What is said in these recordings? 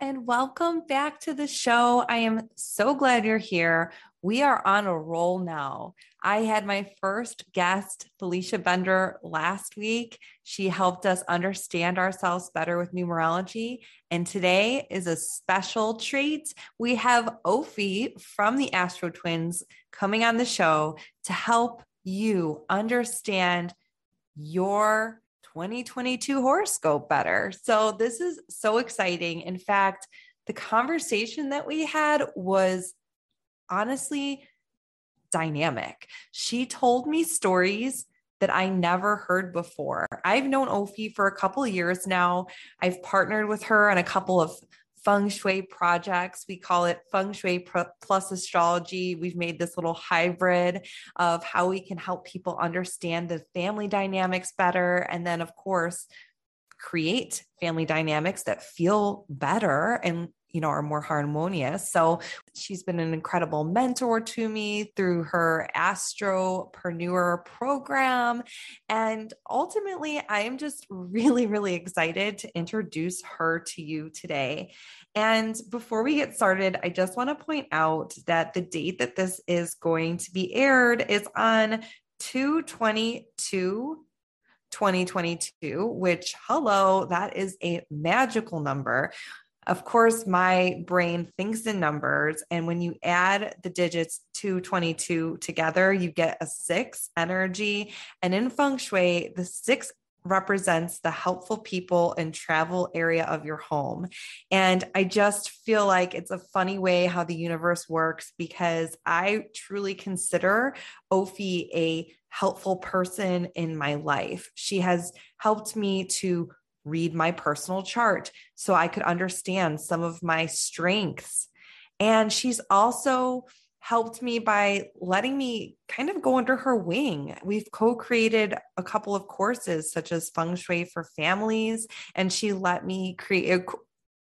And welcome back to the show. I am so glad you're here. We are on a roll now. I had my first guest, Felicia Bender, last week. She helped us understand ourselves better with numerology. And today is a special treat. We have Ophi from the Astro Twins coming on the show to help you understand your 2022 horoscope better. So, this is so exciting. In fact, the conversation that we had was honestly dynamic. She told me stories that I never heard before. I've known Ophi for a couple years now. I've partnered with her on a couple of feng shui projects. We call it feng shui plus astrology. We've made this little hybrid of how we can help people understand the family dynamics better. And then, of course, create family dynamics that feel better and you know, are more harmonious. So she's been an incredible mentor to me through her Astropreneur program. And ultimately, I am just really, really excited to introduce her to you today. And before we get started, I just want to point out that the date that this is going to be aired is on 222 2022, which, hello, that is a magical number. Of course, my brain thinks in numbers. And when you add the digits 222 together, you get a six energy. And in feng shui, the six represents the helpful people and travel area of your home. And I just feel like it's a funny way how the universe works because I truly consider Ophi a helpful person in my life. She has helped me to read my personal chart so I could understand some of my strengths. And she's also helped me by letting me kind of go under her wing. We've co created a couple of courses, such as Feng Shui for Families, and she let me create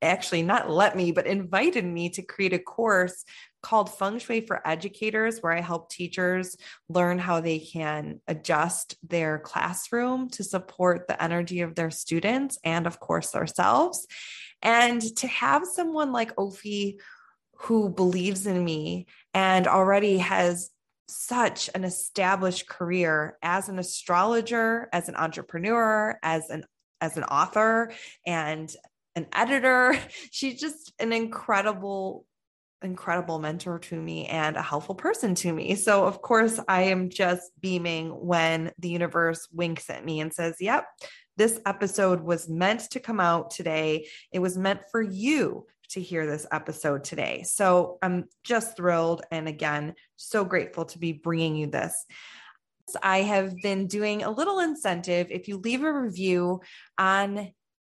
actually not let me, but invited me to create a course called Feng Shui for Educators, where I help teachers learn how they can adjust their classroom to support the energy of their students and, of course, ourselves. And to have someone like Ophi who believes in me and already has such an established career as an astrologer, as an entrepreneur, as an as an author and an editor. She's just an incredible incredible mentor to me and a helpful person to me. So, of course, I am just beaming when the universe winks at me and says, Yep, this episode was meant to come out today. It was meant for you to hear this episode today. So, I'm just thrilled. And again, so grateful to be bringing you this. I have been doing a little incentive. If you leave a review on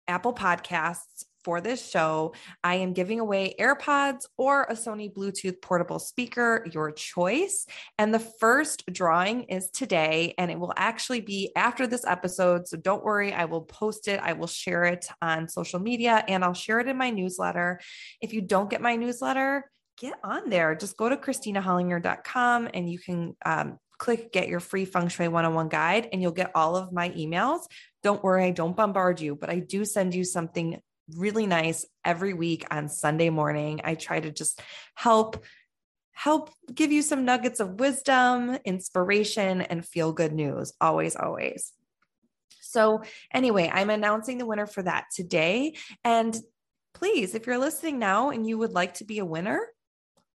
Apple Podcasts for this show, I am giving away AirPods or a Sony Bluetooth portable speaker, your choice. And the first drawing is today, and it will actually be after this episode. So don't worry, I will post it, I will share it on social media, and I'll share it in my newsletter. If you don't get my newsletter, get on there. Just go to KristinaHollinger.com and you can um, click get your free feng shui 101 guide and you'll get all of my emails. Don't worry, I don't bombard you, but I do send you something really nice every week on Sunday morning. I try to just help help give you some nuggets of wisdom, inspiration and feel good news. Always always. So, anyway, I'm announcing the winner for that today and please, if you're listening now and you would like to be a winner,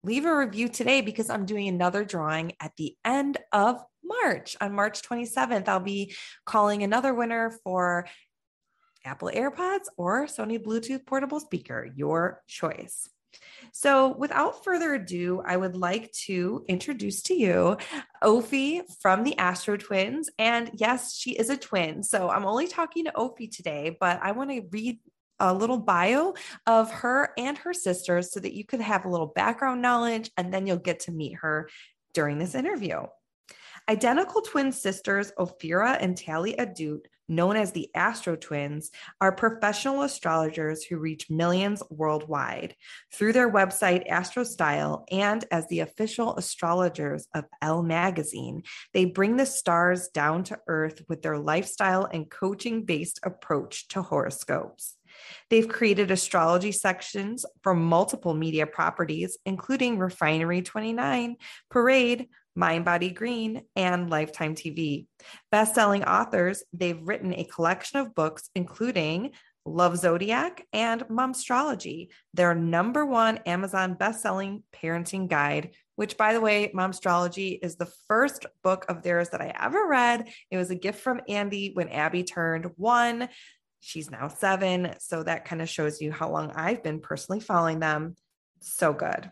leave a review today because I'm doing another drawing at the end of March. On March 27th, I'll be calling another winner for Apple AirPods or Sony Bluetooth portable speaker, your choice. So, without further ado, I would like to introduce to you Ophi from the Astro Twins. And yes, she is a twin. So, I'm only talking to Ophi today, but I want to read a little bio of her and her sisters so that you could have a little background knowledge and then you'll get to meet her during this interview. Identical twin sisters Ophira and Tali Edut, known as the Astro Twins, are professional astrologers who reach millions worldwide. Through their website, AstroStyle and as the official astrologers of Elle Magazine, they bring the stars down to earth with their lifestyle and coaching based approach to horoscopes. They've created astrology sections for multiple media properties, including Refinery 29, Parade, Mind Body Green, and Lifetime TV. Best-selling authors, they've written a collection of books, including Love Zodiac and Momstrology, their number one Amazon best-selling parenting guide. Which, by the way, Momstrology is the first book of theirs that I ever read. It was a gift from Andy when Abby turned one. She's now seven. So that kind of shows you how long I've been personally following them. So good.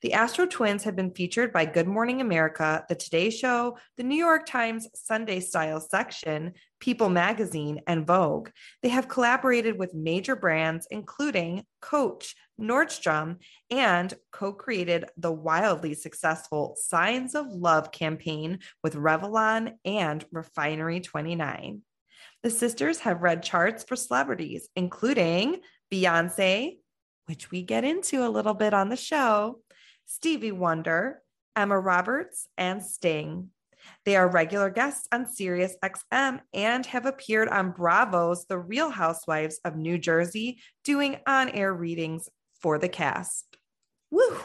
The Astro Twins have been featured by Good Morning America, The Today Show, The New York Times Sunday Style section, People Magazine, and Vogue. They have collaborated with major brands, including Coach, Nordstrom, and co created the wildly successful Signs of Love campaign with Revlon and Refinery 29. The sisters have read charts for celebrities, including Beyonce, which we get into a little bit on the show, Stevie Wonder, Emma Roberts, and Sting. They are regular guests on Sirius XM and have appeared on Bravo's The Real Housewives of New Jersey, doing on air readings for the cast. Woo!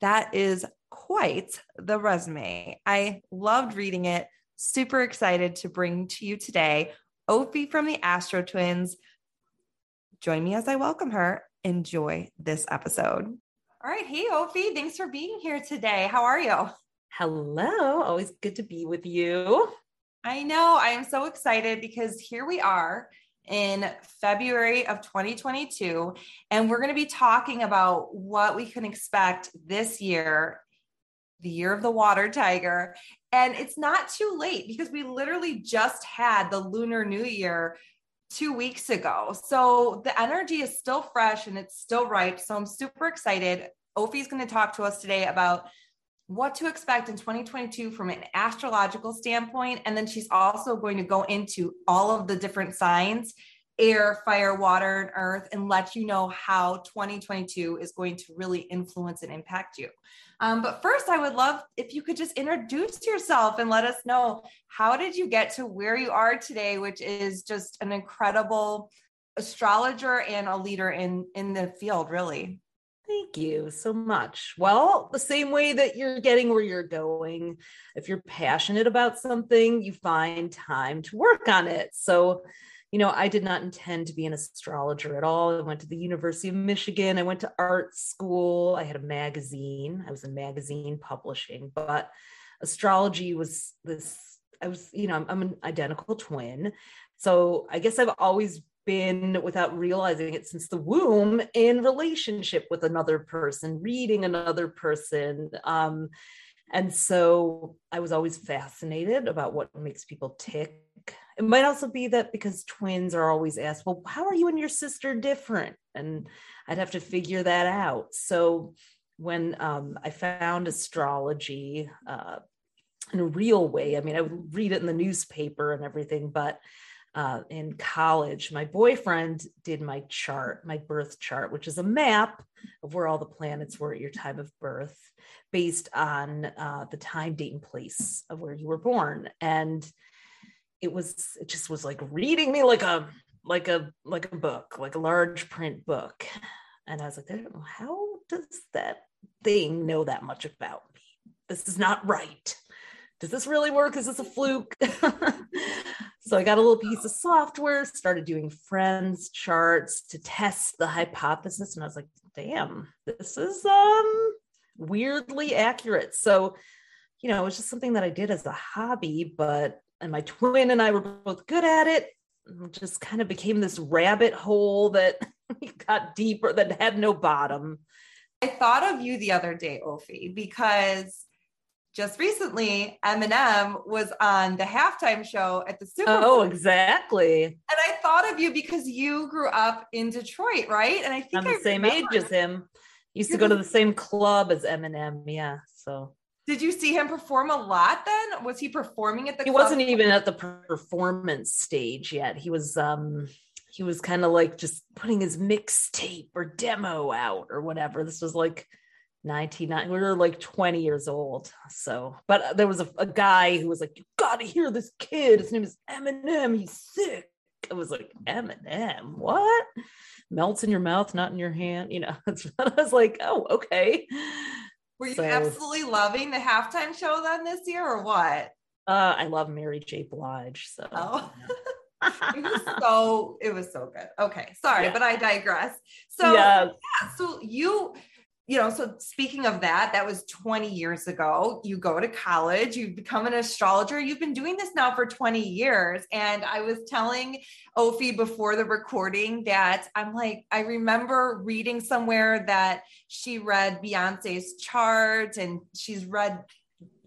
That is quite the resume. I loved reading it. Super excited to bring to you today Ophi from the Astro Twins. Join me as I welcome her. Enjoy this episode. All right. Hey, Ophi. Thanks for being here today. How are you? Hello. Always good to be with you. I know. I am so excited because here we are in February of 2022, and we're going to be talking about what we can expect this year, the year of the water tiger. And it's not too late because we literally just had the Lunar New Year two weeks ago. So the energy is still fresh and it's still ripe. So I'm super excited. Ophi is going to talk to us today about what to expect in 2022 from an astrological standpoint. And then she's also going to go into all of the different signs air, fire, water, and earth, and let you know how 2022 is going to really influence and impact you. Um, but first, I would love if you could just introduce yourself and let us know how did you get to where you are today, which is just an incredible astrologer and a leader in in the field, really. Thank you so much. Well, the same way that you're getting where you're going, if you're passionate about something, you find time to work on it. So, you know, I did not intend to be an astrologer at all. I went to the University of Michigan. I went to art school. I had a magazine. I was in magazine publishing, but astrology was this. I was, you know, I'm, I'm an identical twin. So I guess I've always been, without realizing it since the womb, in relationship with another person, reading another person. Um, and so I was always fascinated about what makes people tick it might also be that because twins are always asked, well, how are you and your sister different? And I'd have to figure that out. So when um, I found astrology uh, in a real way, I mean, I would read it in the newspaper and everything, but uh, in college, my boyfriend did my chart, my birth chart, which is a map of where all the planets were at your time of birth based on uh, the time, date, and place of where you were born. And it was it just was like reading me like a like a like a book like a large print book. And i was like how does that thing know that much about me? This is not right. Does this really work? Is this a fluke? So i got a little piece of software started doing friends charts to test the hypothesis. And i was like damn this is um weirdly accurate. So you know, it was just something that I did as a hobby, but and my twin and I were both good at it. Just kind of became this rabbit hole that got deeper that had no bottom. I thought of you the other day, Ophi, because just recently Eminem was on the halftime show at the Super oh, Bowl. Oh, exactly. And I thought of you because you grew up in Detroit, right? And I think I'm the I same age as him. Used to go to the same club as Eminem. Yeah. So did you see him perform a lot then? Was he performing at the He wasn't even at the performance stage yet. He was um he was kind of like just putting his mixtape or demo out or whatever. This was like 99 we were like 20 years old so. But there was a, a guy who was like you gotta hear this kid. His name is eminem. He's sick. I was like eminem? What? Melts in your mouth not in your hand you know? I was like oh okay were you so, absolutely loving the halftime show then this year or what? Uh, I love Mary J. Blige. So oh. it was so it was so good. Okay, sorry, yeah. but I digress. So yeah, so you you know, so speaking of that, that was 20 years ago. You go to college, you become an astrologer. You've been doing this now for 20 years. And I was telling Ophi before the recording that I'm like, I remember reading somewhere that she read Beyonce's chart and she's read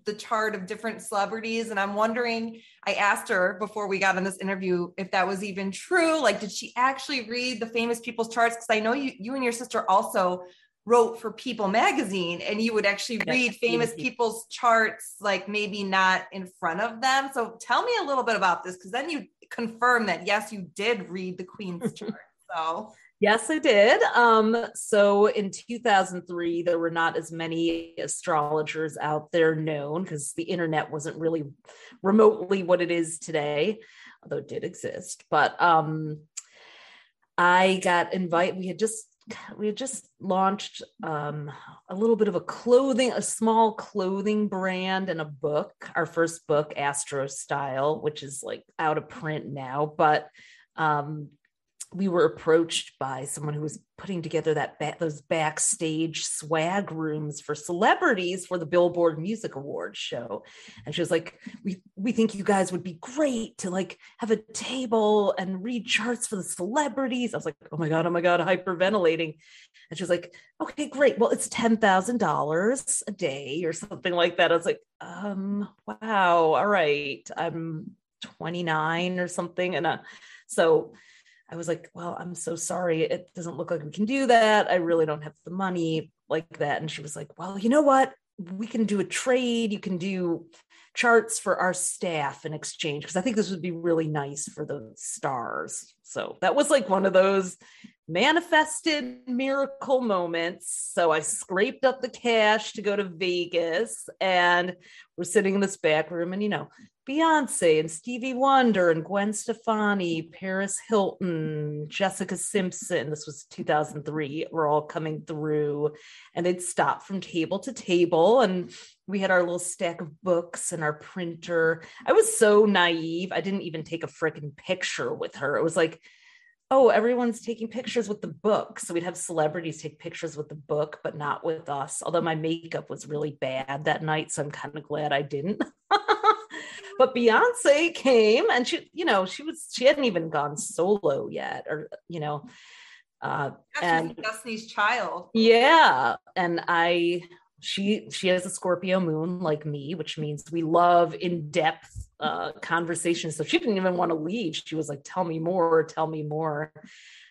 the chart of different celebrities. And I'm wondering, I asked her before we got on this interview if that was even true. Like, did she actually read the famous people's charts? Because I know you, you and your sister also wrote for People magazine and you would actually read famous people's charts, like maybe not in front of them. So tell me a little bit about this because then you confirm that yes, you did read the Queen's chart. So Yes, I did. Um, so in 2003, there were not as many astrologers out there known because the internet wasn't really remotely what it is today, although it did exist. But um, I got invited. We had just we had just launched um, a little bit of a clothing, a small clothing brand and a book, our first book, Astro Style, which is like out of print now. But um, we were approached by someone who was putting together that ba- those backstage swag rooms for celebrities for the Billboard Music Awards show, and she was like, "We we think you guys would be great to like have a table and read charts for the celebrities." I was like, "Oh my god, oh my god," hyperventilating, and she was like, "Okay, great. Well, it's ten thousand dollars a day or something like that." I was like, "Um, wow, all right. I'm 29 or something," and uh, so I was like, well, I'm so sorry. It doesn't look like we can do that. I really don't have the money like that. And she was like, well, you know what? We can do a trade. You can do charts for our staff in exchange because I think this would be really nice for the stars. So that was like one of those manifested miracle moments. So I scraped up the cash to go to Vegas and we're sitting in this back room and you know, Beyonce and Stevie Wonder and Gwen Stefani, Paris Hilton, Jessica Simpson. This was 2003. We're all coming through, and they'd stop from table to table, and we had our little stack of books and our printer. I was so naive. I didn't even take a freaking picture with her. It was like, oh, everyone's taking pictures with the book. So we'd have celebrities take pictures with the book, but not with us. Although my makeup was really bad that night. So I'm kind of glad I didn't. but Beyonce came and she, you know, she was, she hadn't even gone solo yet, or, you know, uh, and Destiny's Child. Yeah. And I, she, she has a Scorpio moon like me, which means we love in depth uh, conversations. So she didn't even want to leave. She was like, tell me more, tell me more.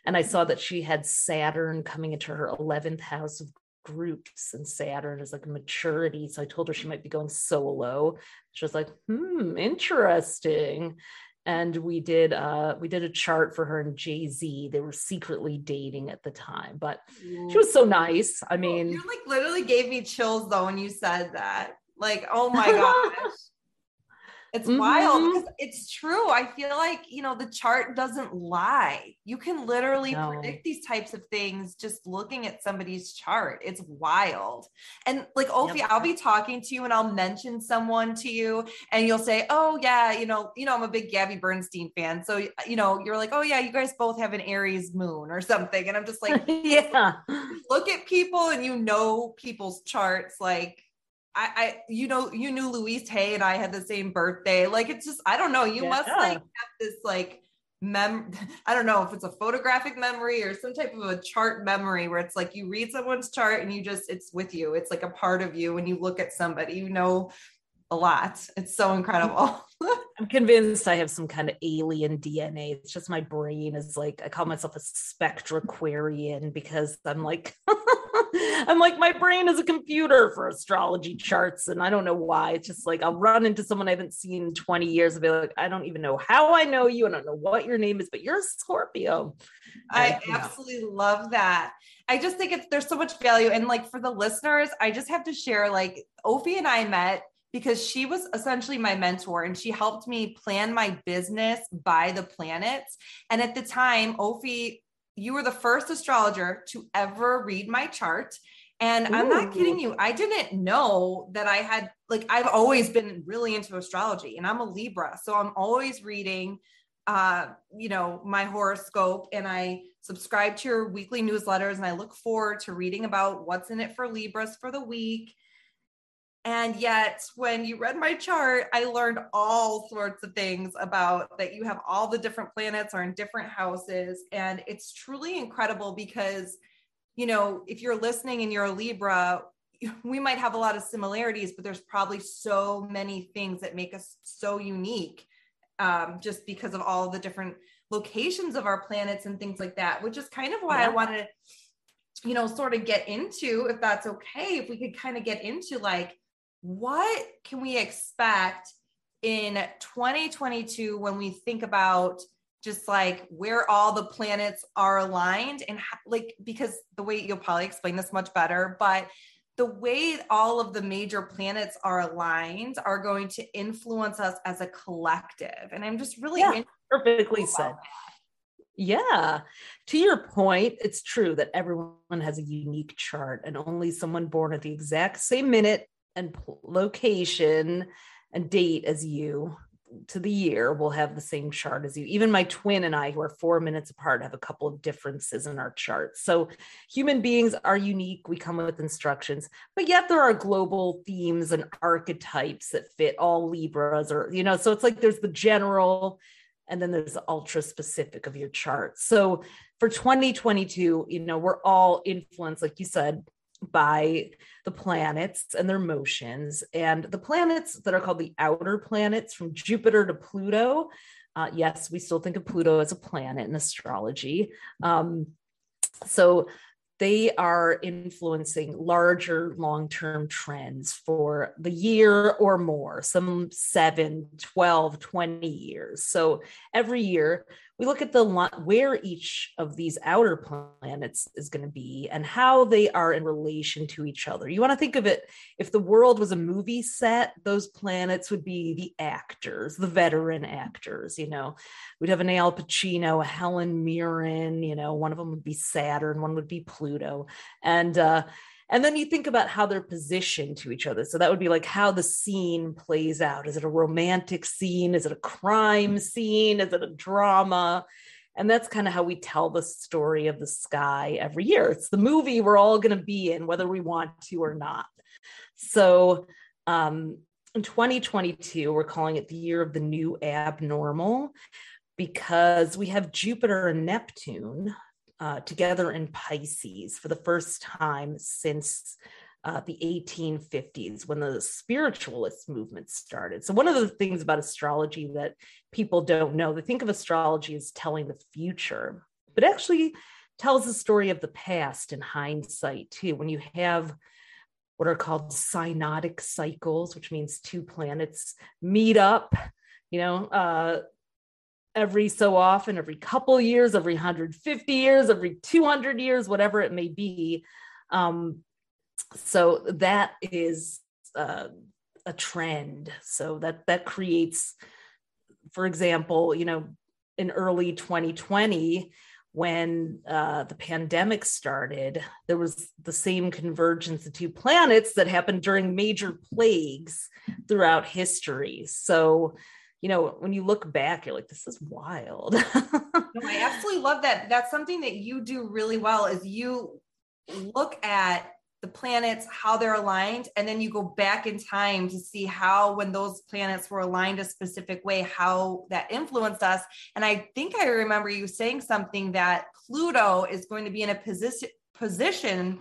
And I saw that she had Saturn coming into her 11th house of groups and Saturn is like maturity. So I told her she might be going solo. She was like, hmm, interesting. And we did uh we did a chart for her and Jay-Z. They were secretly dating at the time, but she was so nice. I mean, you like literally gave me chills though when you said that. Like, oh my gosh. It's mm-hmm. wild because it's true. I feel like, you know, the chart doesn't lie. You can literally no. predict these types of things just looking at somebody's chart. It's wild. And like, Ophi, yep. I'll be talking to you and I'll mention someone to you and you'll say, Oh yeah, you know, you know, I'm a big Gabby Bernstein fan. So, you know, you're like, Oh yeah, you guys both have an Aries moon or something. And I'm just like, yeah, look at people and you know people's charts like I, I, you know, you knew Louise Hay and I had the same birthday. Like, it's just, I don't know. You yeah. must like have this like mem I don't know if it's a photographic memory or some type of a chart memory where it's like you read someone's chart and you just it's with you. It's like a part of you when you look at somebody, you know a lot. It's so incredible. I'm convinced I have some kind of alien DNA. It's just my brain is like I call myself a spectraquarian because I'm like I'm like my brain is a computer for astrology charts and I don't know why. It's just like I'll run into someone I haven't seen in 20 years and be like I don't even know how I know you. I don't know what your name is, but you're a Scorpio. I absolutely love that. I just think it's there's so much value and like for the listeners, I just have to share like Ophi and I met because she was essentially my mentor and she helped me plan my business by the planets. And at the time, Ophi, you were the first astrologer to ever read my chart. And Ooh. I'm not kidding you. I didn't know that I had, like, I've always been really into astrology and I'm a Libra. So I'm always reading, uh, you know, my horoscope and I subscribe to your weekly newsletters and I look forward to reading about what's in it for Libras for the week. And yet, when you read my chart, I learned all sorts of things about that you have all the different planets are in different houses. And it's truly incredible because, you know, if you're listening and you're a Libra, we might have a lot of similarities, but there's probably so many things that make us so unique um, just because of all the different locations of our planets and things like that, which is kind of why yeah. I wanted to, you know, sort of get into, if that's okay, if we could kind of get into like, what can we expect in 2022 when we think about just like where all the planets are aligned and how, like because the way you'll probably explain this much better but the way all of the major planets are aligned are going to influence us as a collective. And i'm just really yeah, perfectly said. yeah. To your point, it's true that everyone has a unique chart and only someone born at the exact same minute and location and date as you to the year will have the same chart as you. Even my twin and I, who are four minutes apart, have a couple of differences in our charts. So human beings are unique. We come with instructions, but yet there are global themes and archetypes that fit all Libras or, you know, so it's like there's the general and then there's the ultra specific of your chart. So for 2022, you know, we're all influenced, like you said, by the planets and their motions. And the planets that are called the outer planets from Jupiter to Pluto. Uh, yes, we still think of Pluto as a planet in astrology. Um, so they are influencing larger long term trends for the year or more, some seven, 12, 20 years. So every year we look at the where each of these outer planets is going to be and how they are in relation to each other. You want to think of it if the world was a movie set, those planets would be the actors, the veteran actors. You know, we'd have an Al Pacino, a Helen Mirren. You know, one of them would be Saturn, one would be Pluto, and uh, and then you think about how they're positioned to each other. So that would be like how the scene plays out. Is it a romantic scene? Is it a crime scene? Is it a drama? And that's kind of how we tell the story of the sky every year. It's the movie we're all going to be in, whether we want to or not. So um, in 2022, we're calling it the year of the new abnormal because we have Jupiter and Neptune uh, together in Pisces for the first time since uh, the 1850s when the spiritualist movement started. So, one of the things about astrology that people don't know, they think of astrology as telling the future, but actually tells the story of the past in hindsight, too. When you have what are called synodic cycles, which means two planets meet up, you know, uh, every so often, every couple years, every 150 years, every 200 years, whatever it may be. Um, so that is uh, a trend. So that that creates, for example, you know, in early 2020 when uh, the pandemic started, there was the same convergence of two planets that happened during major plagues throughout history. So you know, when you look back, you're like, this is wild. no, I absolutely love that. That's something that you do really well is you look at the planets, how they're aligned, and then you go back in time to see how, when those planets were aligned a specific way, how that influenced us. And I think I remember you saying something that Pluto is going to be in a position position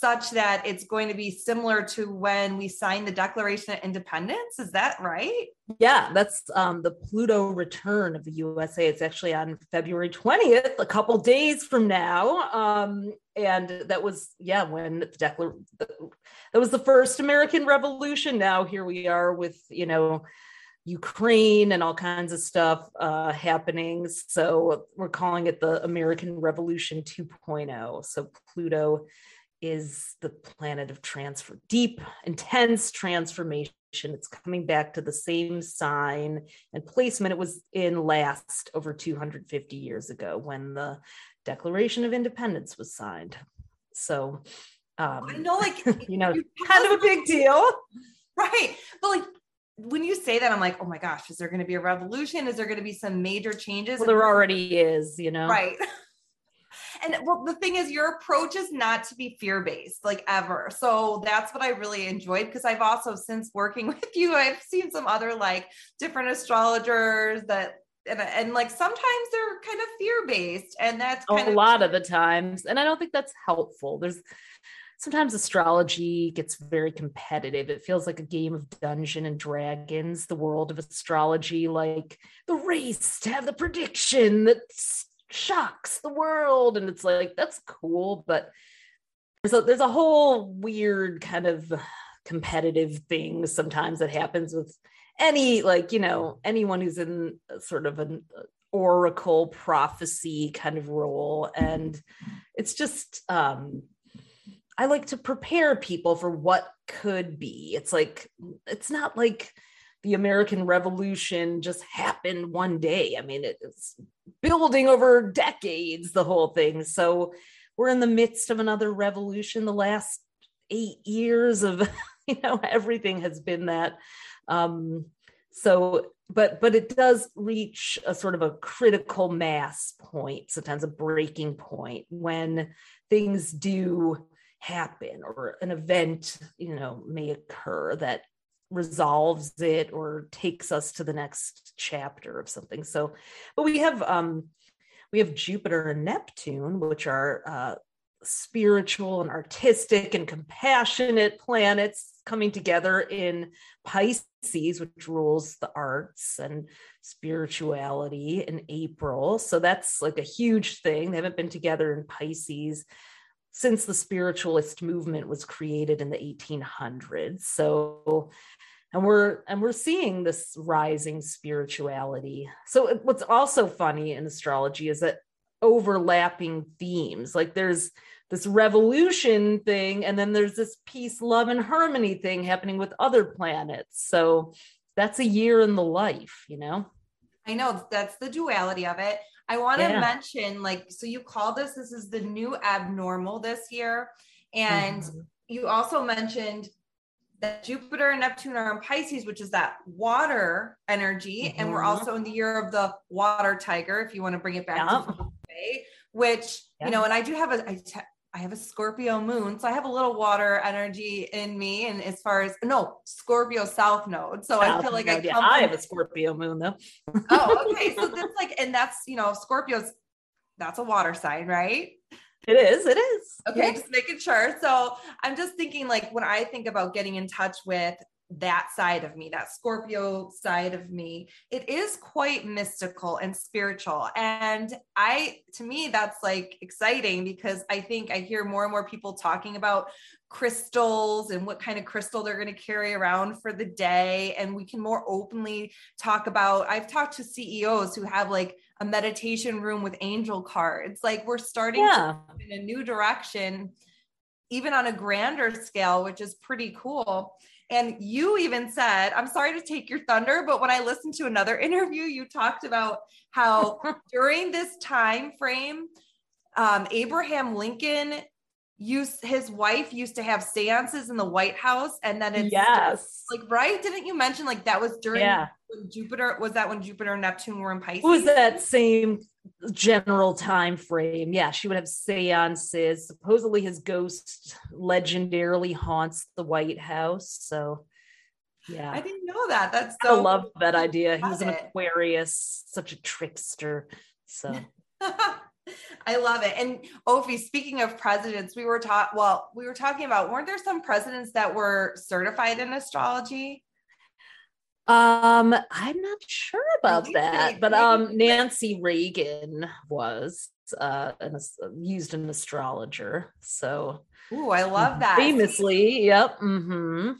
such that it's going to be similar to when we signed the Declaration of Independence. Is that right? Yeah, that's um, the Pluto return of the USA. It's actually on February 20th, a couple days from now. Um, and that was, yeah, when the Declaration, that was the first American Revolution. Now here we are with, you know, Ukraine and all kinds of stuff uh, happening. So we're calling it the American Revolution 2.0. So Pluto is the planet of transfer, deep, intense transformation. It's coming back to the same sign and placement it was in last over 250 years ago when the Declaration of Independence was signed. So, um, I know, like, you know, kind of a big deal. Right. But like, when you say that, I'm like, oh my gosh, is there going to be a revolution? Is there going to be some major changes? Well, there already is, you know? Right. And well, the thing is, your approach is not to be fear based, like ever. So that's what I really enjoyed because I've also, since working with you, I've seen some other like different astrologers that and, and, like sometimes they're kind of fear based and that's a of- lot of the times and i don't think that's helpful there's sometimes astrology gets very competitive it feels like a game of dungeon and dragons the world of astrology like the race to have the prediction that's shocks the world and it's like that's cool but there's a, there's a whole weird kind of competitive thing sometimes that happens with any like you know anyone who's in sort of an oracle prophecy kind of role and it's just um i like to prepare people for what could be it's like it's not like the American Revolution just happened one day. I mean, it's building over decades, the whole thing. So we're in the midst of another revolution. The last eight years of, you know, everything has been that. Um, so, but but it does reach a sort of a critical mass point, sometimes a breaking point when things do happen or an event you know may occur that resolves it or takes us to the next chapter of something. So but we have um we have jupiter and neptune which are uh spiritual and artistic and compassionate planets coming together in pisces which rules the arts and spirituality in april. So that's like a huge thing. They haven't been together in pisces since the spiritualist movement was created in the 1800s so and we're and we're seeing this rising spirituality. So what's also funny in astrology is that overlapping themes like there's this revolution thing and then there's this peace love and harmony thing happening with other planets. So that's a year in the life you know? I know that's the duality of it i want to yeah. mention like so you call this this is the new abnormal this year and mm-hmm. you also mentioned that Jupiter and Neptune are in Pisces, which is that water energy. Mm-hmm. And we're mm-hmm. also in the year of the water tiger, if you want to bring it back yeah. to way, which, yeah. you know, and I do have a, I, te- I have a Scorpio moon. So I have a little water energy in me. And as far as, no, Scorpio South node. So south I feel like node, I come yeah. I have a Scorpio moon though. oh, okay. So that's like, and that's, you know, Scorpio's, that's a water sign, right? It is. It is. Okay, yeah. just making sure. So I'm just thinking, like, when I think about getting in touch with that side of me, that Scorpio side of me, it is quite mystical and spiritual. And I, to me, that's like exciting because I think I hear more and more people talking about crystals and what kind of crystal they're going to carry around for the day. And we can more openly talk about, I've talked to CEOs who have like a meditation room with angel cards. Like we're starting yeah. in a new direction, even on a grander scale, which is pretty cool. And you even said, I'm sorry to take your thunder, but when I listened to another interview, you talked about how during this time frame, um, Abraham Lincoln used his wife used to have seances in the White House, and then it's yes, like right? Didn't you mention like that was during yeah. when Jupiter was that when Jupiter and Neptune were in Pisces? was that same general time frame. Yeah, she would have seances. Supposedly his ghost legendarily haunts the White House. So yeah. I didn't know that. That's so I love that idea. He's an Aquarius, such a trickster. So I love it. And Ophi, speaking of presidents, we were taught well, we were talking about weren't there some presidents that were certified in astrology? Um, I'm not sure about that, but um, Nancy Reagan was uh an, used an astrologer. So, ooh, I love that. Famously, yep. Mm-hmm.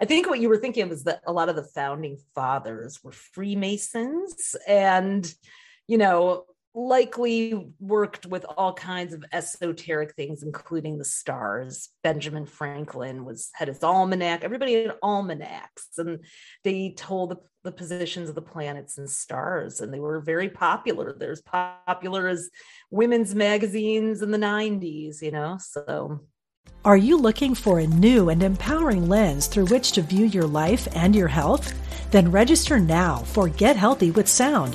I think what you were thinking was that a lot of the founding fathers were Freemasons, and you know, likely worked with all kinds of esoteric things including the stars. Benjamin franklin was had his almanac. Everybody had almanacs and they told the, the positions of the planets and stars and they were very popular. They're as popular as women's magazines in the 90s you know so. Are you looking for a new and empowering lens through which to view your life and your health? Then register now for get healthy with sound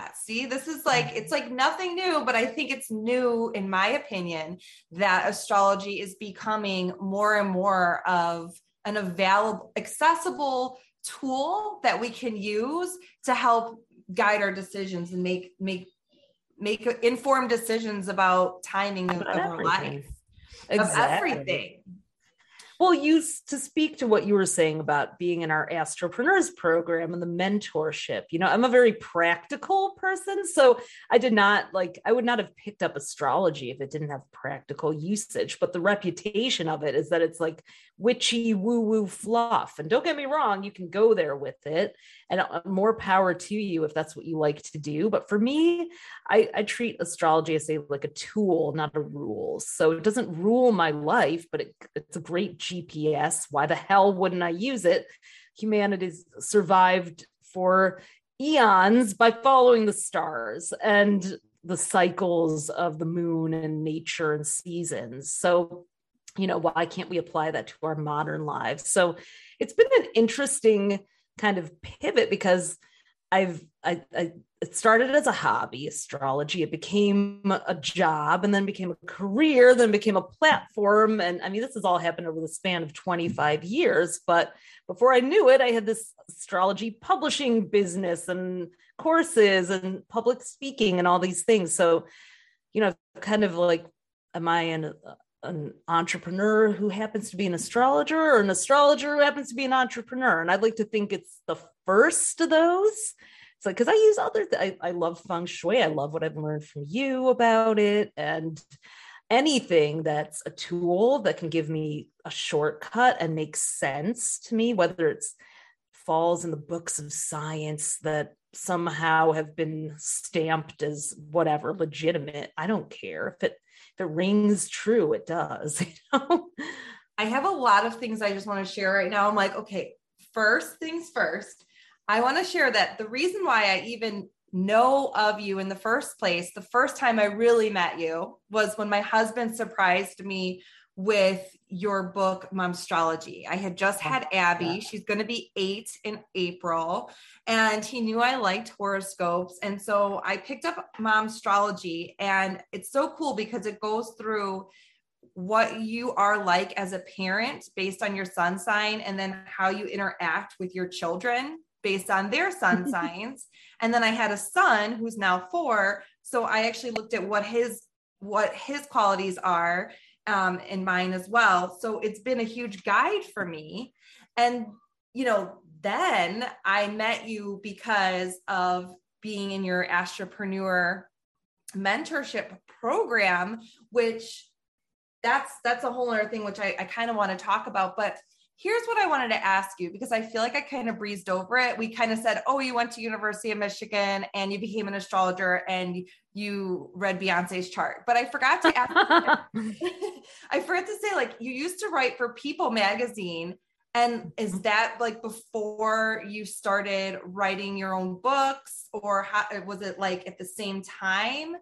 see this is like it's like nothing new but i think it's new in my opinion that astrology is becoming more and more of an available accessible tool that we can use to help guide our decisions and make make make informed decisions about timing of, of our life exactly. of everything well, you to speak to what you were saying about being in our Astropreneurs program and the mentorship. You know, I'm a very practical person, so I did not like I would not have picked up astrology if it didn't have practical usage. But the reputation of it is that it's like witchy woo woo fluff. And don't get me wrong, you can go there with it, and uh, more power to you if that's what you like to do. But for me, I, I treat astrology as a like a tool, not a rule. So it doesn't rule my life, but it, it's a great GPS. Why the hell wouldn't I use it? Humanity's survived for eons by following the stars and the cycles of the moon and nature and seasons. So, you know, why can't we apply that to our modern lives? So it's been an interesting kind of pivot because I've I, I it started as a hobby, astrology. It became a job and then became a career, then became a platform. And I mean, this has all happened over the span of 25 years. But before I knew it, I had this astrology publishing business and courses and public speaking and all these things. So, you know, kind of like, am I an, an entrepreneur who happens to be an astrologer or an astrologer who happens to be an entrepreneur? And I'd like to think it's the first of those it's like because I use other th- I, I love feng shui. I love what I've learned from you about it. And anything that's a tool that can give me a shortcut and makes sense to me, whether it's falls in the books of science that somehow have been stamped as whatever legitimate. I don't care if it it rings true, it does. You know? I have a lot of things I just want to share right now. I'm like, okay, first things first. I want to share that the reason why I even know of you in the first place, the first time I really met you was when my husband surprised me with your book momstrology i had just oh, had abby she's going to be eight in april and he knew i liked horoscopes and so i picked up momstrology and it's so cool because it goes through what you are like as a parent based on your sun sign and then how you interact with your children based on their sun signs. And then I had a son who's now four. So I actually looked at what his what his qualities are um, in mine as well. So it's been a huge guide for me. And you know, then I met you because of being in your Astropreneur mentorship program, which that's that's a whole other thing which I, I kind of want to talk about. But here's what I wanted to ask you because I feel like I kind of breezed over it. We kind of said, "Oh, you went to University of Michigan and you became an astrologer and you read Beyonce's chart." But I forgot to ask I forgot to say like you used to write for People magazine and is mm-hmm. that like before you started writing your own books or how was it like at the same time?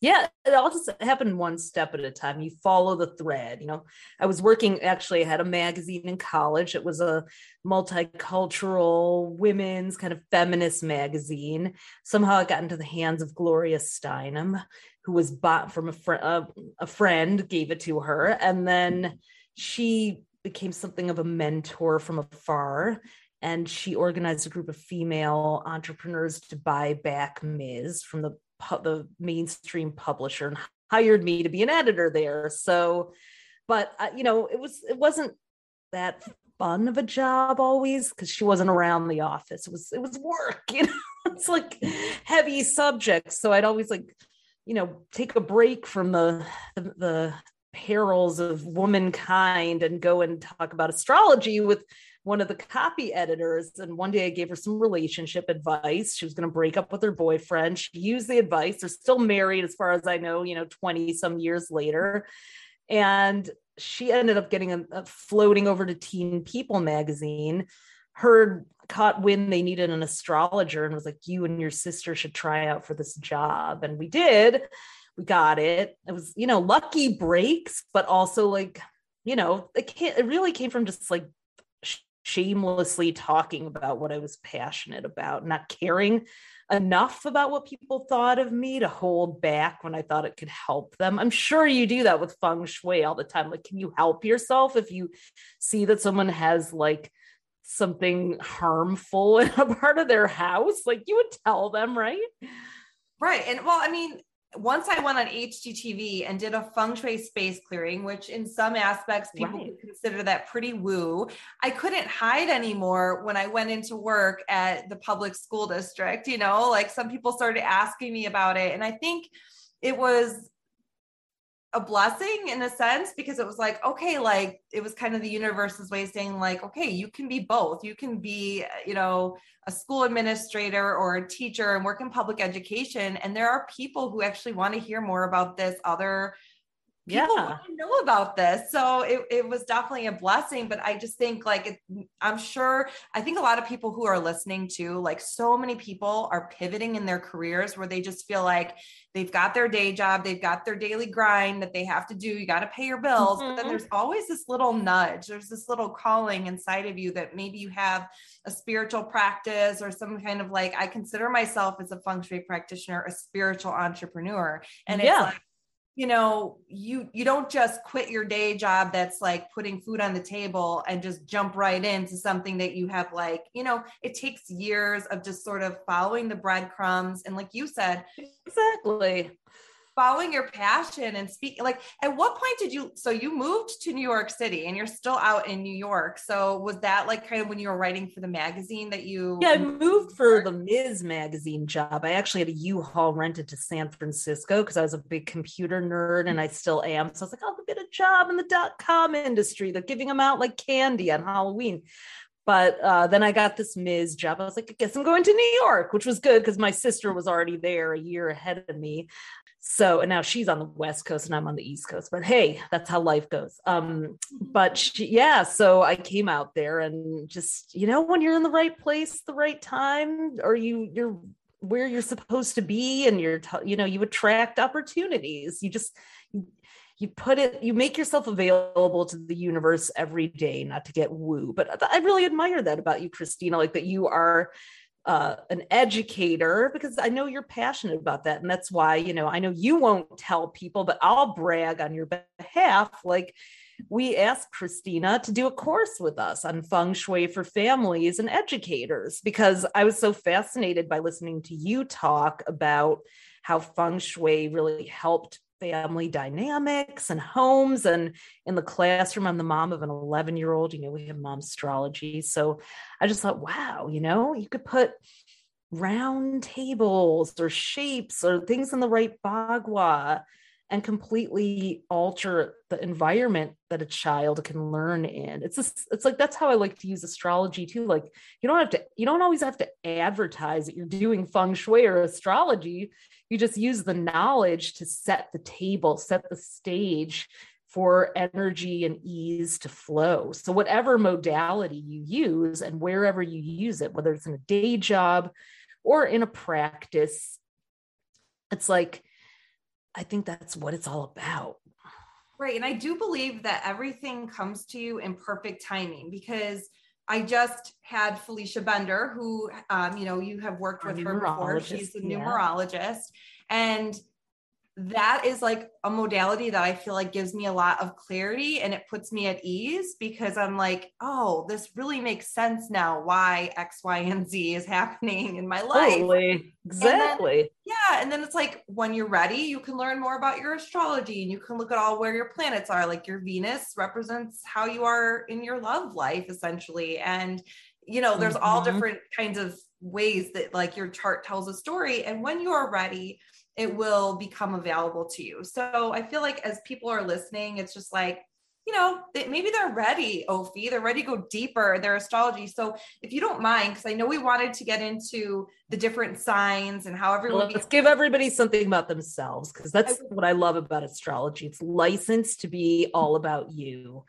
Yeah it all just happened one step at a time. You follow the thread you know? I was working actually i had a magazine in college. It was a multicultural women's kind of feminist magazine. Somehow it got into the hands of gloria steinem who was bought from a, fr- uh, a friend gave it to her and then she became something of a mentor from afar and she organized a group of female entrepreneurs to buy back Ms. from the the mainstream publisher and hired me to be an editor there. So, but uh, you know, it was it wasn't that fun of a job always because she wasn't around the office. It was it was work, you know. it's like heavy subjects. So I'd always like, you know, take a break from the the, the perils of womankind and go and talk about astrology with one of the copy editors. And one day I gave her some relationship advice. She was going to break up with her boyfriend. She used the advice. They're still married, as far as I know, you know, 20 some years later. And she ended up getting a, a floating over to Teen People magazine, heard caught when they needed an astrologer and was like, You and your sister should try out for this job. And we did. We got it. It was, you know, lucky breaks, but also like, you know, it, can't, it really came from just like shamelessly talking about what I was passionate about, not caring enough about what people thought of me to hold back when I thought it could help them. I'm sure you do that with feng shui all the time. Like, can you help yourself if you see that someone has like something harmful in a part of their house? Like, you would tell them, right? Right. And well, I mean, once I went on HGTV and did a feng shui space clearing, which in some aspects people right. consider that pretty woo, I couldn't hide anymore when I went into work at the public school district. You know, like some people started asking me about it. And I think it was a blessing in a sense because it was like okay like it was kind of the universe's way of saying like okay you can be both. You can be you know a school administrator or a teacher and work in public education. And there are people who actually want to hear more about this other people yeah. know about this. So it, it was definitely a blessing. But I just think like it, I'm sure I think a lot of people who are listening to like so many people are pivoting in their careers where they just feel like they've got their day job, they've got their daily grind that they have to do. You got to pay your bills. Mm-hmm. But then mm-hmm. there's always this little nudge, there's this little calling inside of you that maybe you have a spiritual practice or some kind of like I consider myself as a feng shui practitioner, a spiritual entrepreneur. And yeah. it's like you know you you don't just quit your day job that's like putting food on the table and just jump right into something that you have like you know it takes years of just sort of following the breadcrumbs. And like you said exactly following your passion and speak like at what point did you so you moved to new york city and you're still out in new york so was that like kind of when you were writing for the magazine that you yeah i moved for the ms magazine job i actually had a u-haul rented to san francisco because i was a big computer nerd and i still am so i was like i'll get a job in the dot-com industry they're giving them out like candy on halloween but uh, then I got this Ms. job. I was like, I guess I'm going to New York, which was good because my sister was already there a year ahead of me. So, and now she's on the West Coast and I'm on the East Coast, but hey, that's how life goes. Um, but she, yeah, so I came out there and just, you know, when you're in the right place, the right time, or you, you're where you're supposed to be and you're, you know, you attract opportunities. You just, you put it you make yourself available to the universe every day not to get woo but i really admire that about you kristina like that you are uh, an educator because I know you're passionate about that. And that's why, you know, I know you won't tell people, but I'll brag on your behalf. Like, we asked Kristina to do a course with us on feng shui for families and educators because I was so fascinated by listening to you talk about how feng shui really helped family dynamics and homes and in the classroom i'm the mom of an 11 year old you know we have mom astrology so i just thought wow you know you could put round tables or shapes or things in the right bagua and completely alter the environment that a child can learn in. It's just, it's like that's how I like to use astrology too. Like you don't have to you don't always have to advertise that you're doing feng shui or astrology. You just use the knowledge to set the table, set the stage for energy and ease to flow. So whatever modality you use and wherever you use it, whether it's in a day job or in a practice, it's like I think that's what it's all about. Right. And I do believe that everything comes to you in perfect timing because I just had Felicia Bender, who, um, you know, you have worked with her before. She's a numerologist. Yeah. And that is like a modality that I feel like gives me a lot of clarity and it puts me at ease because I'm like, oh, this really makes sense now why X, Y, and Z is happening in my life. Totally. Exactly. And then, yeah. And then it's like when you're ready, you can learn more about your astrology and you can look at all where your planets are. Like your Venus represents how you are in your love life, essentially. And you know, there's mm-hmm. all different kinds of ways that like your chart tells a story. And when you are ready, it will become available to you. So I feel like as people are listening, it's just like, you know, they, maybe they're ready, Ophi, they're ready to go deeper in their astrology. So if you don't mind, because I know we wanted to get into the different signs and how everyone. Let's give everybody something about themselves, because that's I, what I love about astrology. It's licensed to be all about you.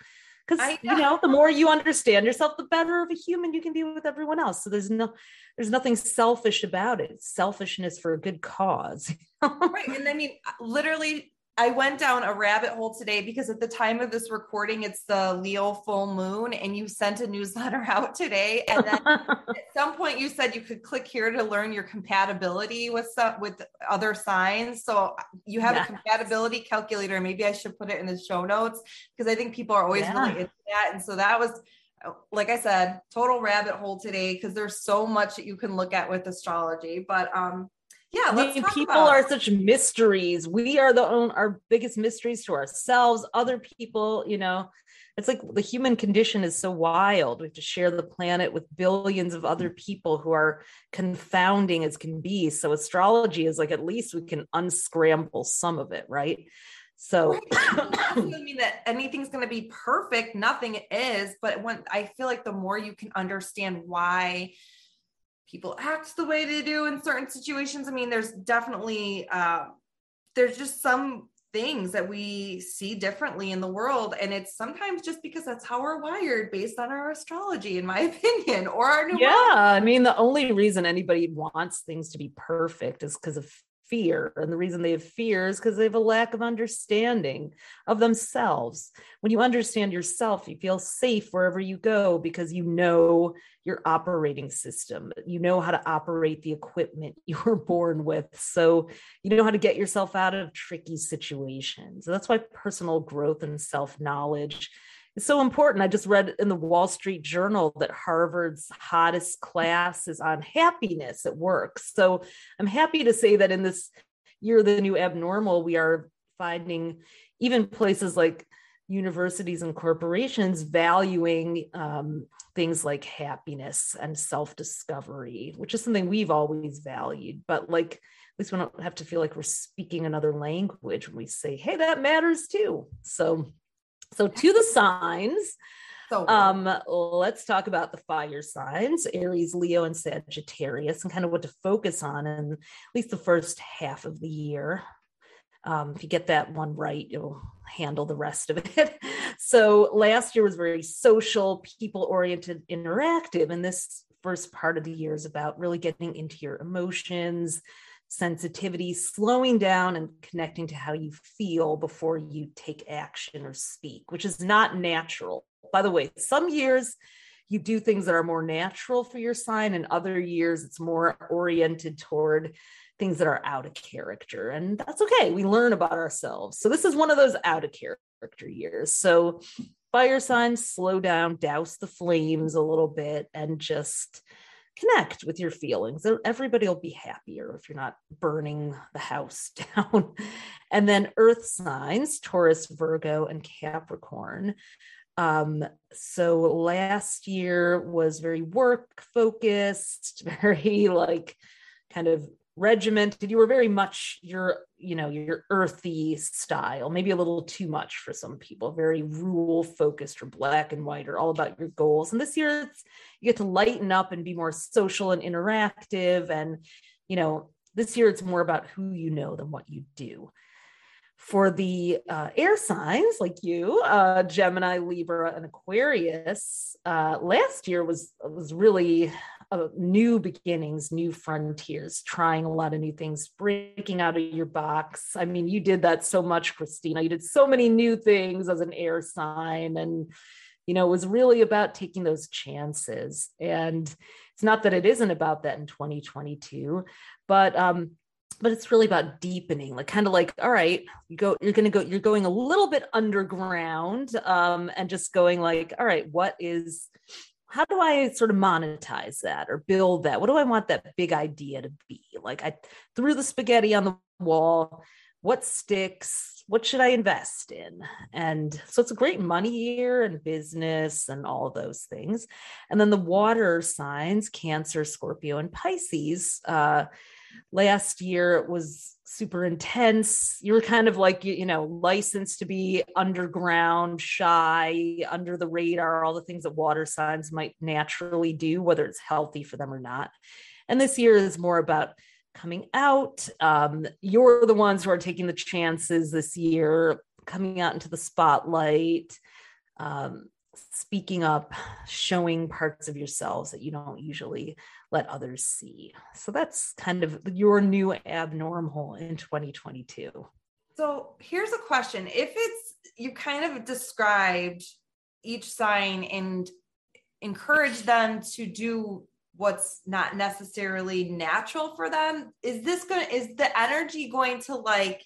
Because you know, the more you understand yourself, the better of a human you can be with everyone else. So there's no there's nothing selfish about it. It's selfishness for a good cause. right. And I mean, literally, I went down a rabbit hole today because at the time of this recording, it's the Leo full moon, and you sent a newsletter out today. And then at some point, you said you could click here to learn your compatibility with some, with other signs. So you have yes. a compatibility calculator. Maybe I should put it in the show notes because I think people are always yeah. really into that. And so that was like I said, total rabbit hole today because there's so much that you can look at with astrology. But um, yeah, I mean, people about- are such mysteries. We are the own our biggest mysteries to ourselves, other people. You know, it's like the human condition is so wild. We have to share the planet with billions of other people who are confounding as can be. So astrology is like at least we can unscramble some of it, right? So right. doesn't mean that anything's going to be perfect. Nothing is, but when I feel like the more you can understand why people act the way they do in certain situations. I mean, there's definitely uh, there's just some things that we see differently in the world and it's sometimes just because that's how we're wired based on our astrology in my opinion or our yeah i mean the only reason anybody wants things to be perfect is because of fear. And the reason they have fear is because they have a lack of understanding of themselves. When you understand yourself, you feel safe wherever you go because you know your operating system. You know how to operate the equipment you were born with. So you know how to get yourself out of tricky situations. So that's why personal growth and self knowledge it's so important. I just read in the Wall Street Journal that Harvard's hottest class is on happiness at work. So I'm happy to say that in this year, the new abnormal, we are finding even places like universities and corporations valuing um, things like happiness and self discovery, which is something we've always valued. But like, at least we don't have to feel like we're speaking another language when we say, hey, that matters too. So so to the signs. So um, let's talk about the fire signs, Aries, Leo, and Sagittarius, and kind of what to focus on in at least the first half of the year. Um, if you get that one right, you'll handle the rest of it. so last year was very social, people oriented, interactive, and this first part of the year is about really getting into your emotions, sensitivity, slowing down and connecting to how you feel before you take action or speak, which is not natural. By the way, some years you do things that are more natural for your sign, and other years it's more oriented toward things that are out of character. And that's okay. We learn about ourselves. So this is one of those out of character years. So fire signs, slow down, douse the flames a little bit, and just connect with your feelings. and Everybody will be happier if you're not burning the house down. and then earth signs, Taurus, Virgo, and Capricorn. Um, so last year was very work focused, very like kind of regimented. You were very much your, you know, your earthy style, maybe a little too much for some people, very rule focused or black and white or all about your goals. And this year it's, you get to lighten up and be more social and interactive. And, you know, this year it's more about who you know than what you do. For the uh, air signs like you, uh, Gemini, Libra, and Aquarius, uh, last year was was really uh, new beginnings, new frontiers, trying a lot of new things, breaking out of your box. I mean, you did that so much, Kristina. You did so many new things as an air sign. And, you know, it was really about taking those chances. And it's not that it isn't about that in 2022, but, um, but it's really about deepening like kind of like all right you go you're going to go you're going a little bit underground um and just going like all right what is how do I sort of monetize that or build that? What do I want that big idea to be? Like I threw the spaghetti on the wall. What sticks? What should I invest in? And so it's a great money year and business and all those things. And then the water signs, Cancer, Scorpio, and Pisces. Uh, last year it was super intense. You were kind of like, you, know, licensed to be underground, shy, under the radar, all the things that water signs might naturally do, whether it's healthy for them or not. And this year is more about coming out. Um, you're the ones who are taking the chances this year, coming out into the spotlight. Um, speaking up, showing parts of yourselves that you don't usually let others see. So that's kind of your new abnormal in 2022. So here's a question. If it's you kind of described each sign and encourage them to do what's not necessarily natural for them, is this going to is the energy going to like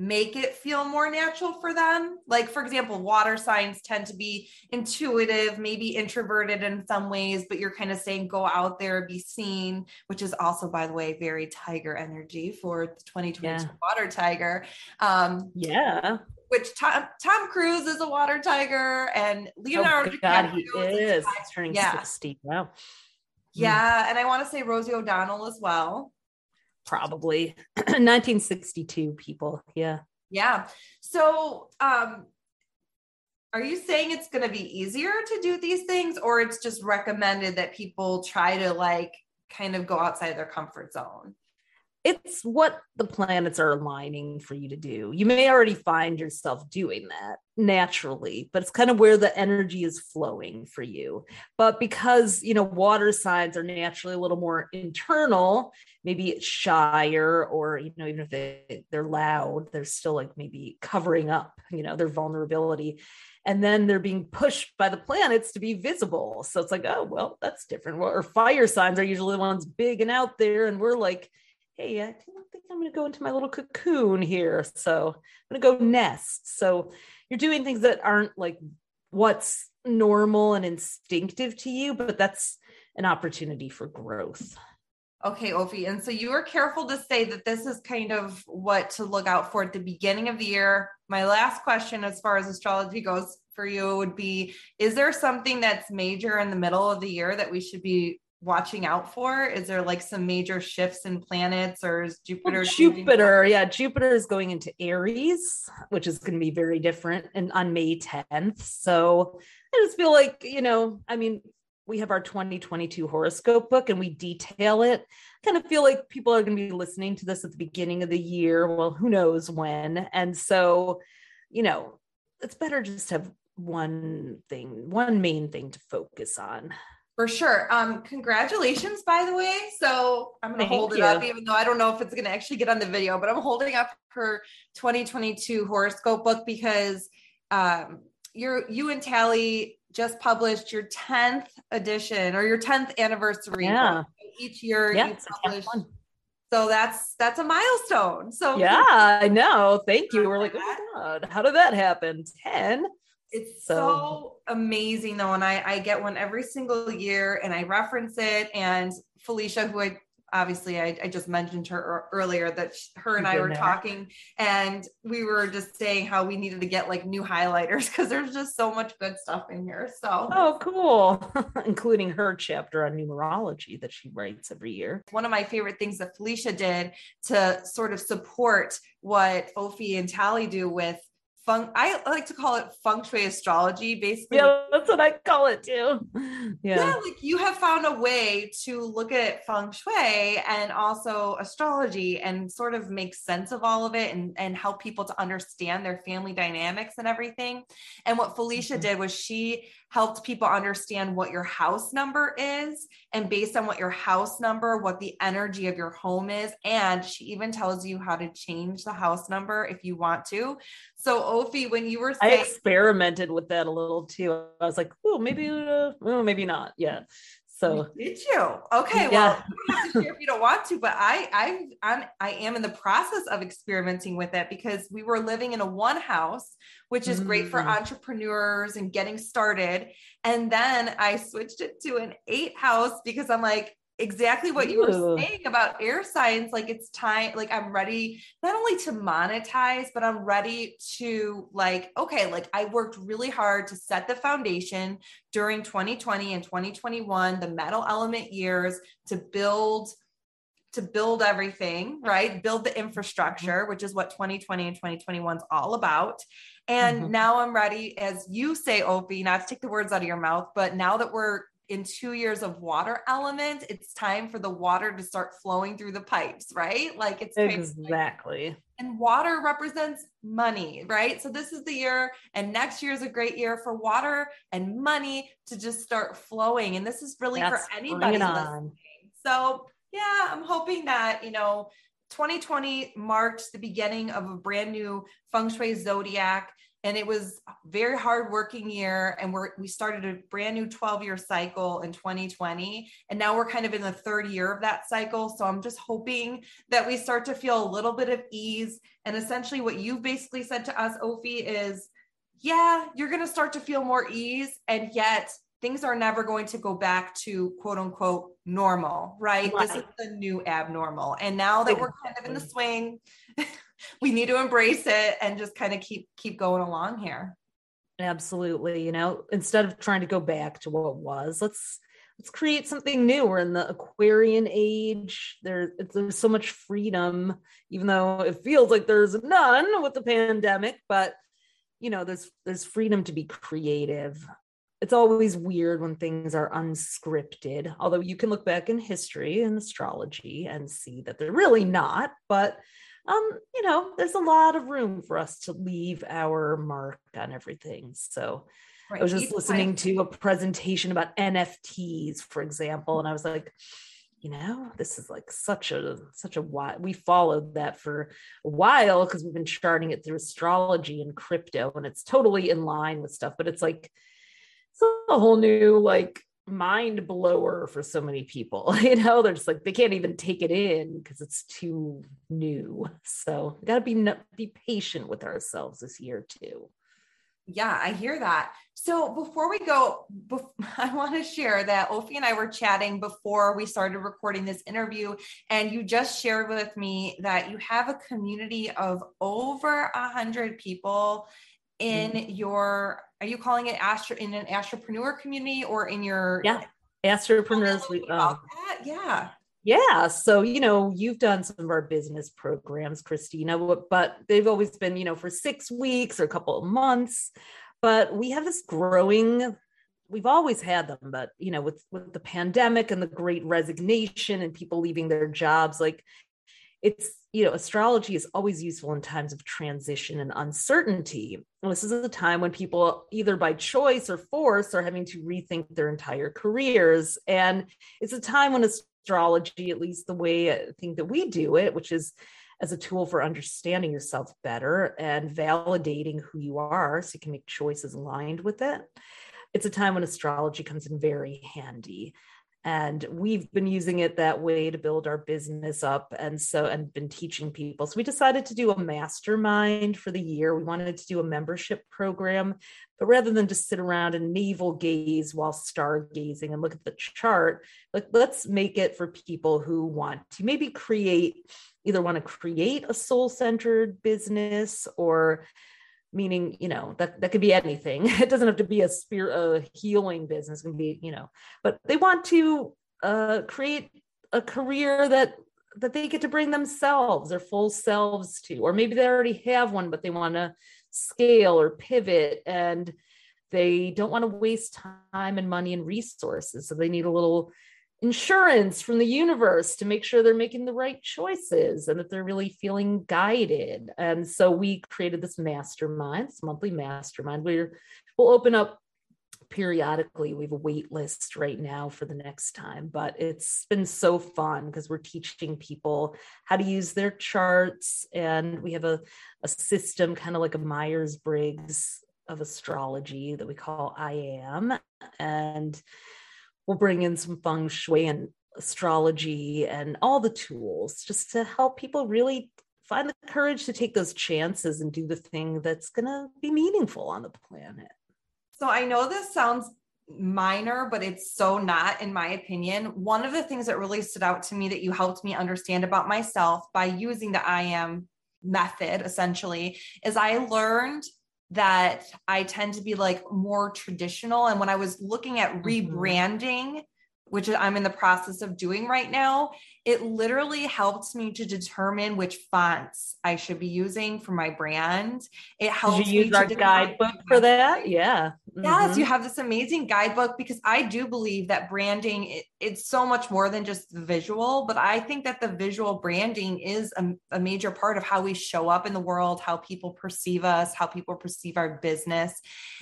make it feel more natural for them. Like, for example, water signs tend to be intuitive, maybe introverted in some ways, but you're kind of saying go out there, be seen, which is also, by the way, very tiger energy for 2022 yeah. water tiger. Um, yeah. Which Tom, Tom Cruise is a water tiger and oh, Leonardo oh, God, he is. He's turning yeah. 60. Wow. Yeah. And I want to say Rosie O'Donnell as well probably. 1962 people yeah. Yeah. So um are you saying it's going to be easier to do these things or it's just recommended that people try to like kind of go outside their comfort zone it's what the planets are aligning for you to do. You may already find yourself doing that naturally, but it's kind of where the energy is flowing for you. But because, you know, water signs are naturally a little more internal, maybe it's shyer or, you know, even if they, they're loud, they're still like maybe covering up, you know, their vulnerability. And then they're being pushed by the planets to be visible. So it's like, oh, well, that's different. Or fire signs are usually the ones big and out there. And we're like, hey, I think I'm going to go into my little cocoon here. So I'm going to go nest. So you're doing things that aren't like what's normal and instinctive to you, but that's an opportunity for growth. Okay, Ophi. And so you were careful to say that this is kind of what to look out for at the beginning of the year. My last question, as far as astrology goes for you, would be Is there something that's major in the middle of the year that we should be watching out for? Is there like some major shifts in planets or is Jupiter? Well, Jupiter, yeah, Jupiter is going into Aries, which is going to be very different and on May 10th. So I just feel like, you know, I mean, we have our 2022 horoscope book and we detail it. kind of feel like people are going to be listening to this at the beginning of the year. Well, who knows when. And so, you know, it's better just to have one thing, one main thing to focus on. For sure. Um, congratulations, by the way. So I'm going to hold it up, even though I don't know if it's going to actually get on the video, but I'm holding up her 2022 horoscope book because um, you're, you and Tali just published your 10th edition or your 10th anniversary. Yeah. Each year yeah, you publish. So that's that's a milestone. So yeah, I know. Thank you. We're like, oh my god, how did that happen? 10 it's so, so amazing though. And I, I get one every single year and I reference it. And Felicia, who I obviously I, I, just mentioned her earlier that her and I were there. talking and we were just saying how we needed to get like new highlighters because there's just so much good stuff in here. So oh cool. Including her chapter on numerology that she writes every year. One of my favorite things that Felicia did to sort of support what Ophi and Tali do with feng I like to call it feng shui astrology basically. Yeah, that's what I call it too. Yeah. yeah, like you have found a way to look at feng shui and also astrology and sort of make sense of all of it and, and help people to understand their family dynamics and everything. And what Felicia mm-hmm. did was she helped people understand what your house number is and based on what your house number, what the energy of your home is. And she even tells you how to change the house number if you want to. So, Ophi, when you were saying, I experimented with that a little too. I was like, oh, maybe, uh, oh, maybe not. Yeah. So did you? Okay. Yeah. Well, you if you don't want to, but I, I, I'm, I am in the process of experimenting with it because we were living in a one house, which is mm. great for mm. entrepreneurs and getting started. And then I switched it to an eight house because I'm like, exactly what you were saying about air signs like it's time like i'm ready not only to monetize but i'm ready to like okay like i worked really hard to set the foundation during 2020 and 2021 the metal element years to build to build everything right? Build the infrastructure which is what 2020 and 2021 is all about. And mm-hmm. now i'm ready as you say ophi not to take the words out of your mouth but now that we're in two years of water element, it's time for the water to start flowing through the pipes, right? Like it's exactly. And water represents money, right? So this is the year, and next year is a great year for water and money to just start flowing. And this is really That's for anybody listening. So yeah, I'm hoping that, you know, 2020 marked the beginning of a brand new feng shui zodiac and it was very hard working year and we're we started a brand new 12 year cycle in 2020 and now we're kind of in the third year of that cycle. So i'm just hoping that we start to feel a little bit of ease. And essentially what you've basically said to us ophi is yeah you're going to start to feel more ease and yet things are never going to go back to quote unquote normal right, right. this is the new abnormal. And now that we're kind of in the swing we need to embrace it and just kind of keep keep going along here. Absolutely you know instead of trying to go back to what was let's let's create something new. We're in the aquarian age. There there's so much freedom even though it feels like there's none with the pandemic but you know there's there's freedom to be creative. It's always weird when things are unscripted although you can look back in history and astrology and see that they're really not but um, you know, there's a lot of room for us to leave our mark on everything. So right. I was just listening to a presentation about NFTs, for example, and I was like, you know, this is like such a such a while. We followed that for a while because we've been charting it through astrology and crypto, and it's totally in line with stuff. But it's like it's a whole new like mind blower for so many people. You know, they're just like they can't even take it in because it's too new. So got to be be patient with ourselves this year too. Yeah, I hear that. So before we go, I want to share that Ophi and I were chatting before we started recording this interview, and you just shared with me that you have a community of over a hundred people in mm-hmm. your are you calling it astro in an entrepreneur community or in your? Yeah astropreneurs um, yeah. Yeah so you know you've done some of our business programs kristina but they've always been you know for six weeks or a couple of months but we have this growing we've always had them but you know with with the pandemic and the great resignation and people leaving their jobs like it's you know astrology is always useful in times of transition and uncertainty. And this is a time when people either by choice or force are having to rethink their entire careers. And it's a time when astrology at least the way uh, i think that we do it which is as a tool for understanding yourself better and validating who you are so you can make choices aligned with it it's a time when astrology comes in very handy and we've been using it that way to build our business up and so and been teaching people. So we decided to do a mastermind for the year. We wanted to do a membership program but rather than just sit around and navel gaze while stargazing and look at the chart like let's make it for people who want to maybe create either want to create a soul-centered business or meaning you know that that could be anything. It doesn't have to be a spirit a healing business. It can be you know but they want to uh create a career that that they get to bring themselves their full selves to or maybe they already have one but they want to scale or pivot and they don't want to waste time and money and resources. So they need a little insurance from the universe to make sure they're making the right choices and that they're really feeling guided. And so we created this mastermind, this monthly mastermind where we'll open up periodically. We have a wait list right now for the next time, but it's been so fun because we're teaching people how to use their charts. And we have a, a system, kind of like a Myers Briggs of astrology that we call I am. And we'll bring in some feng shui and astrology and all the tools just to help people really find the courage to take those chances and do the thing that's going to be meaningful on the planet. So I know this sounds minor, but it's so not, in my opinion. One of the things that really stood out to me that you helped me understand about myself by using the I am method essentially is I learned that I tend to be like more traditional. And when I was looking at mm-hmm. rebranding, which I'm in the process of doing right now, it literally helps me to determine which fonts I should be using for my brand. It helps you use our guidebook for that. Yeah. Mm-hmm. Yes, you have this amazing guidebook because I do believe that branding it, it's so much more than just the visual, but I think that the visual branding is a, a major part of how we show up in the world, how people perceive us, how people perceive our business.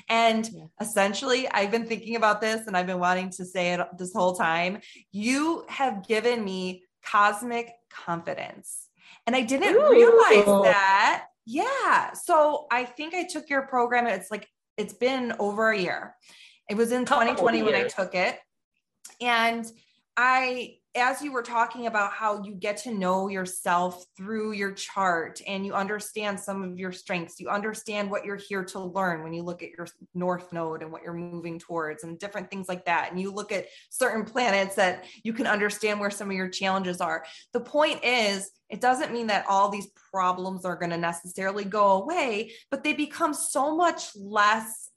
And yeah. essentially, I've been thinking about this and I've been wanting to say it this whole time. You have given me cosmic confidence. And I didn't Ooh. realize that. Yeah. So I think I took your program. It's like, it's been over a year. It was in 2020 when I took it. And I as you were talking about how you get to know yourself through your chart and you understand some of your strengths, you understand what you're here to learn when you look at your north node and what you're moving towards and different things like that. And you look at certain planets that you can understand where some of your challenges are. The point is, it doesn't mean that all these problems are going to necessarily go away, but they become so much less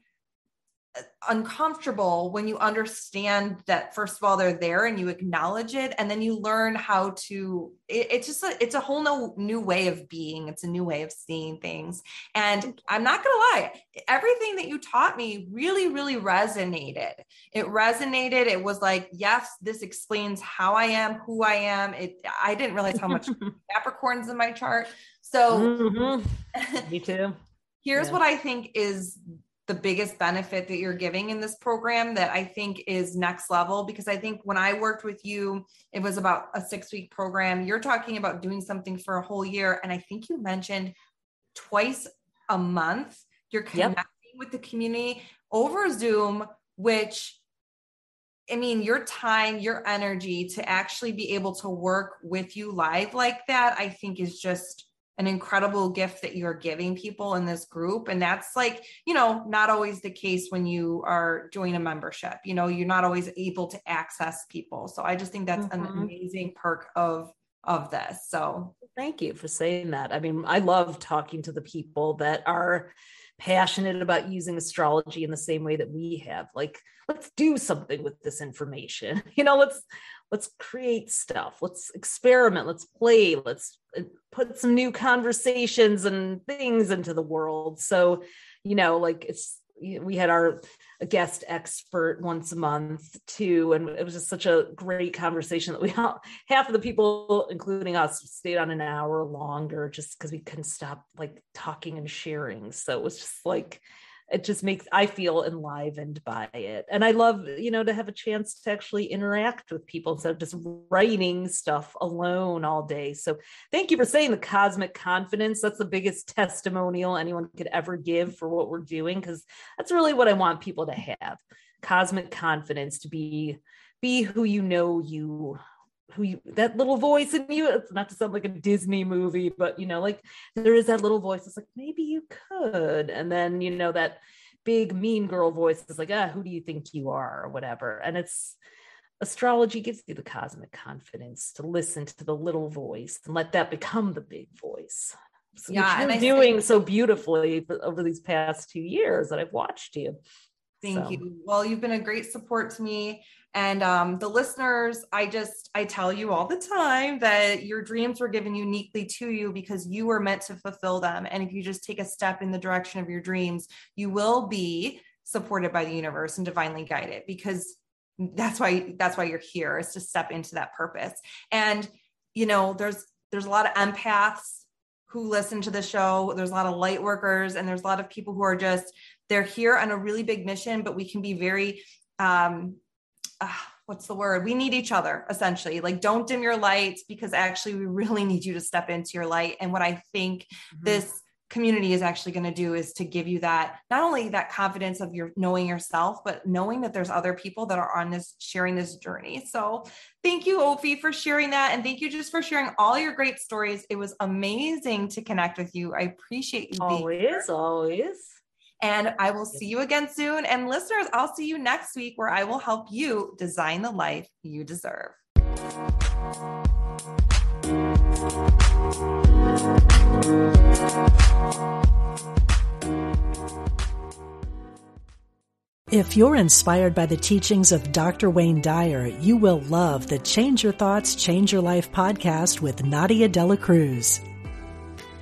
uncomfortable when you understand that first of all they're there and you acknowledge it and then you learn how to it, it's just a, it's a whole new new way of being. It's a new way of seeing things. And i'm not gonna lie everything that you taught me really really resonated. It resonated. It was like yes this explains how i am who i am. It i didn't realize how much capricorns in my chart. So mm-hmm. me too. Here's yeah. what i think is the biggest benefit that you're giving in this program that I think is next level because I think when I worked with you, it was about a six week program. You're talking about doing something for a whole year. And I think you mentioned twice a month, you're connecting yep. with the community over Zoom, which I mean, your time, your energy to actually be able to work with you live like that, I think is just an incredible gift that you're giving people in this group. And that's like you know not always the case when you are doing a membership you know you're not always able to access people. So i just think that's mm-hmm. an amazing perk of of this. So thank you for saying that. I mean i love talking to the people that are passionate about using astrology in the same way that we have. Like let's do something with this information. You know let's let's create stuff. Let's experiment. Let's play. Let's uh, put some new conversations and things into the world. So you know like it's we had our guest expert once a month too and it was just such a great conversation that we all half of the people including us stayed on an hour longer just because we couldn't stop like talking and sharing. So it was just like it just makes i feel enlivened by it. And i love you know to have a chance to actually interact with people instead of just writing stuff alone all day. So thank you for saying the cosmic confidence. That's the biggest testimonial anyone could ever give for what we're doing because that's really what i want people to have cosmic confidence to be be who you know you who you that little voice in you it's not to sound like a disney movie but you know like there is that little voice it's like maybe you could and then you know that big mean girl voice is like ah who do you think you are? or whatever and it's astrology gives you the cosmic confidence to listen to the little voice and let that become the big voice so yeah and doing so beautifully over these past two years that i've watched you thank so. you well you've been a great support to me and um, the listeners, I just, I tell you all the time that your dreams were given uniquely to you because you were meant to fulfill them. And if you just take a step in the direction of your dreams, you will be supported by the universe and divinely guided because that's why, that's why you're here is to step into that purpose. And, you know, there's, there's a lot of empaths who listen to the show. There's a lot of light workers and there's a lot of people who are just, they're here on a really big mission, but we can be very, um, uh, what's the word? We need each other essentially. Like, don't dim your lights because actually, we really need you to step into your light. And what I think mm-hmm. this community is actually going to do is to give you that not only that confidence of your knowing yourself but knowing that there's other people that are on this sharing this journey so thank you Ophi for sharing that and thank you just for sharing all your great stories it was amazing to connect with you i appreciate you always always and I will see you again soon. And listeners, I'll see you next week where I will help you design the life you deserve. If you're inspired by the teachings of Dr. Wayne Dyer, you will love the Change Your Thoughts, Change Your Life podcast with Nadia Dela Cruz.